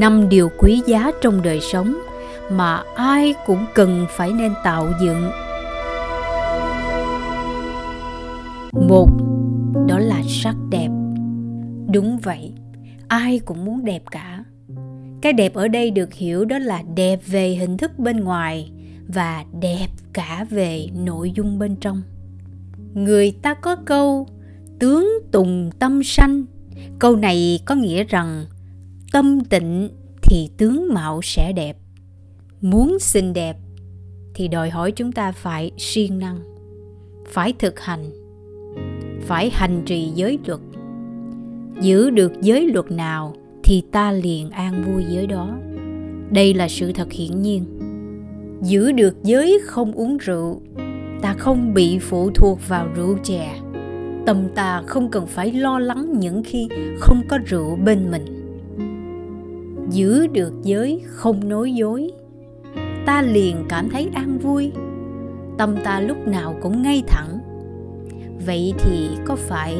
năm điều quý giá trong đời sống mà ai cũng cần phải nên tạo dựng. Một, đó là sắc đẹp. Đúng vậy, ai cũng muốn đẹp cả. Cái đẹp ở đây được hiểu đó là đẹp về hình thức bên ngoài và đẹp cả về nội dung bên trong. Người ta có câu, tướng tùng tâm sanh. Câu này có nghĩa rằng tâm tịnh thì tướng mạo sẽ đẹp. Muốn xinh đẹp thì đòi hỏi chúng ta phải siêng năng, phải thực hành, phải hành trì giới luật. Giữ được giới luật nào thì ta liền an vui giới đó. Đây là sự thật hiển nhiên. Giữ được giới không uống rượu, ta không bị phụ thuộc vào rượu chè. Tâm ta không cần phải lo lắng những khi không có rượu bên mình giữ được giới không nói dối. Ta liền cảm thấy an vui. Tâm ta lúc nào cũng ngay thẳng. Vậy thì có phải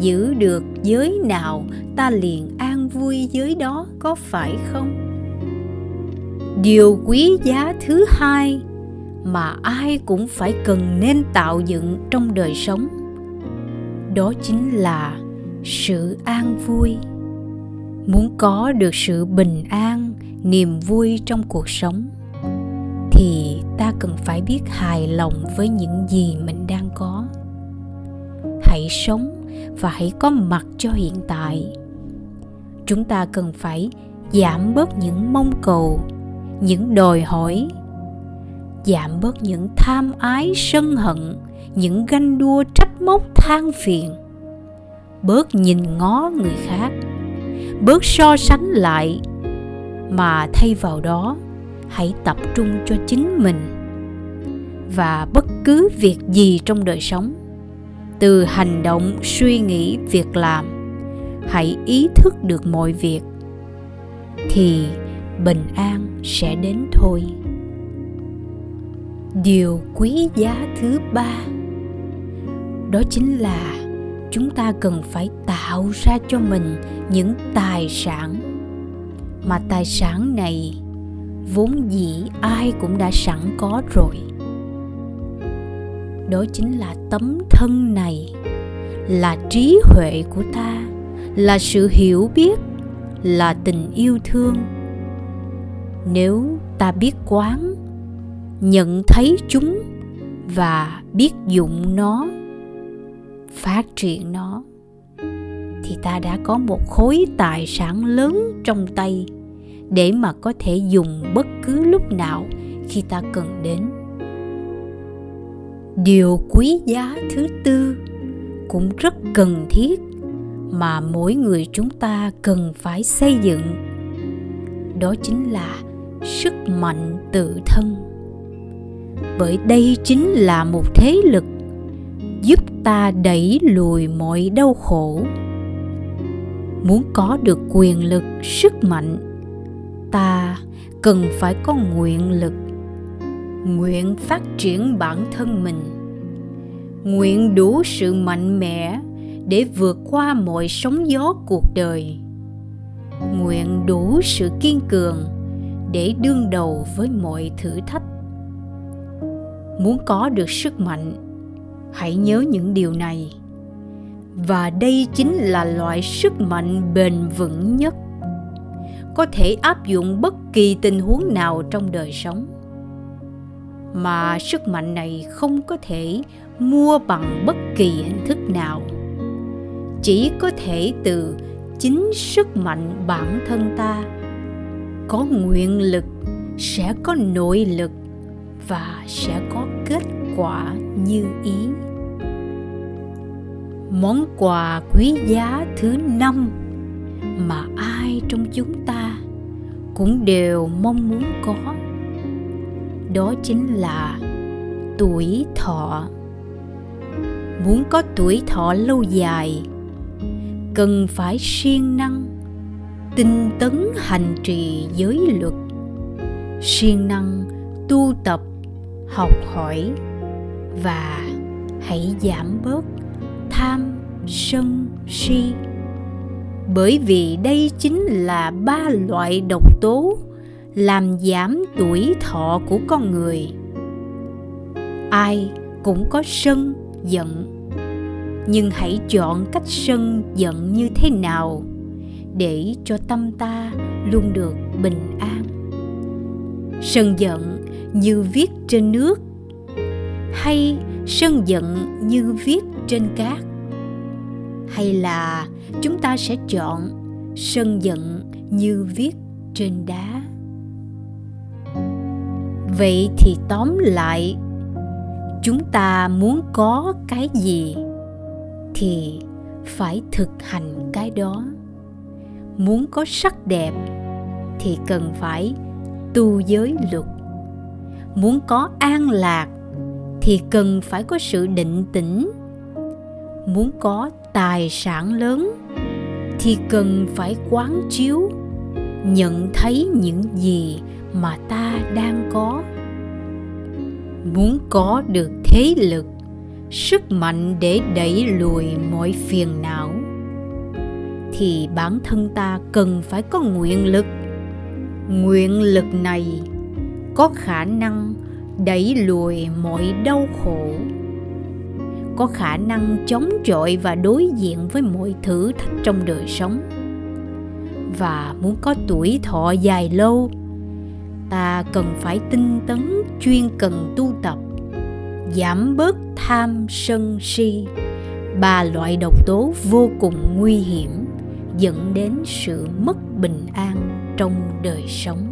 giữ được giới nào ta liền an vui giới đó có phải không? Điều quý giá thứ hai mà ai cũng phải cần nên tạo dựng trong đời sống, đó chính là sự an vui muốn có được sự bình an, niềm vui trong cuộc sống, thì ta cần phải biết hài lòng với những gì mình đang có. Hãy sống và hãy có mặt cho hiện tại. Chúng ta cần phải giảm bớt những mong cầu, những đòi hỏi, giảm bớt những tham ái, sân hận, những ganh đua, trách móc, than phiền. Bớt nhìn ngó người khác bớt so sánh lại. Mà thay vào đó, hãy tập trung cho chính mình. Và bất cứ việc gì trong đời sống, từ hành động, suy nghĩ, việc làm, hãy ý thức được mọi việc, thì bình an sẽ đến thôi. Điều quý giá thứ ba, đó chính là chúng ta cần phải tạo ra cho mình những tài sản. Mà tài sản này vốn dĩ ai cũng đã sẵn có rồi. Đó chính là tấm thân này, là trí huệ của ta, là sự hiểu biết, là tình yêu thương. Nếu ta biết quán, nhận thấy chúng và biết dụng nó phát triển nó, thì ta đã có một khối tài sản lớn trong tay để mà có thể dùng bất cứ lúc nào khi ta cần đến. Điều quý giá thứ tư cũng rất cần thiết mà mỗi người chúng ta cần phải xây dựng, đó chính là sức mạnh tự thân. Bởi đây chính là một thế lực ta đẩy lùi mọi đau khổ. Muốn có được quyền lực, sức mạnh, ta cần phải có nguyện lực. Nguyện phát triển bản thân mình. Nguyện đủ sự mạnh mẽ để vượt qua mọi sóng gió cuộc đời. Nguyện đủ sự kiên cường để đương đầu với mọi thử thách. Muốn có được sức mạnh hãy nhớ những điều này. Và đây chính là loại sức mạnh bền vững nhất. Có thể áp dụng bất kỳ tình huống nào trong đời sống. Mà sức mạnh này không có thể mua bằng bất kỳ hình thức nào. Chỉ có thể từ chính sức mạnh bản thân ta. Có nguyện lực, sẽ có nội lực và sẽ có kết quả như ý. Món quà quý giá thứ năm mà ai trong chúng ta cũng đều mong muốn có. Đó chính là tuổi thọ. Muốn có tuổi thọ lâu dài, cần phải siêng năng, tinh tấn hành trì giới luật. Siêng năng tu tập, học hỏi và hãy giảm bớt tham, sân, si. Bởi vì đây chính là ba loại độc tố làm giảm tuổi thọ của con người. Ai cũng có sân giận. Nhưng hãy chọn cách sân giận như thế nào để cho tâm ta luôn được bình an. Sân giận như viết trên nước hay sân giận như viết trên cát? Hay là chúng ta sẽ chọn sân giận như viết trên đá? Vậy thì tóm lại, chúng ta muốn có cái gì thì phải thực hành cái đó. Muốn có sắc đẹp thì cần phải tu giới luật. Muốn có an lạc thì cần phải có sự định tĩnh. Muốn có tài sản lớn thì cần phải quán chiếu, nhận thấy những gì mà ta đang có. Muốn có được thế lực, sức mạnh để đẩy lùi mọi phiền não, thì bản thân ta cần phải có nguyện lực. Nguyện lực này có khả năng đẩy lùi mọi đau khổ. Có khả năng chống chọi và đối diện với mọi thử thách trong đời sống. Và muốn có tuổi thọ dài lâu, ta cần phải tinh tấn, chuyên cần tu tập, giảm bớt tham sân si. Ba loại độc tố vô cùng nguy hiểm dẫn đến sự mất bình an trong đời sống.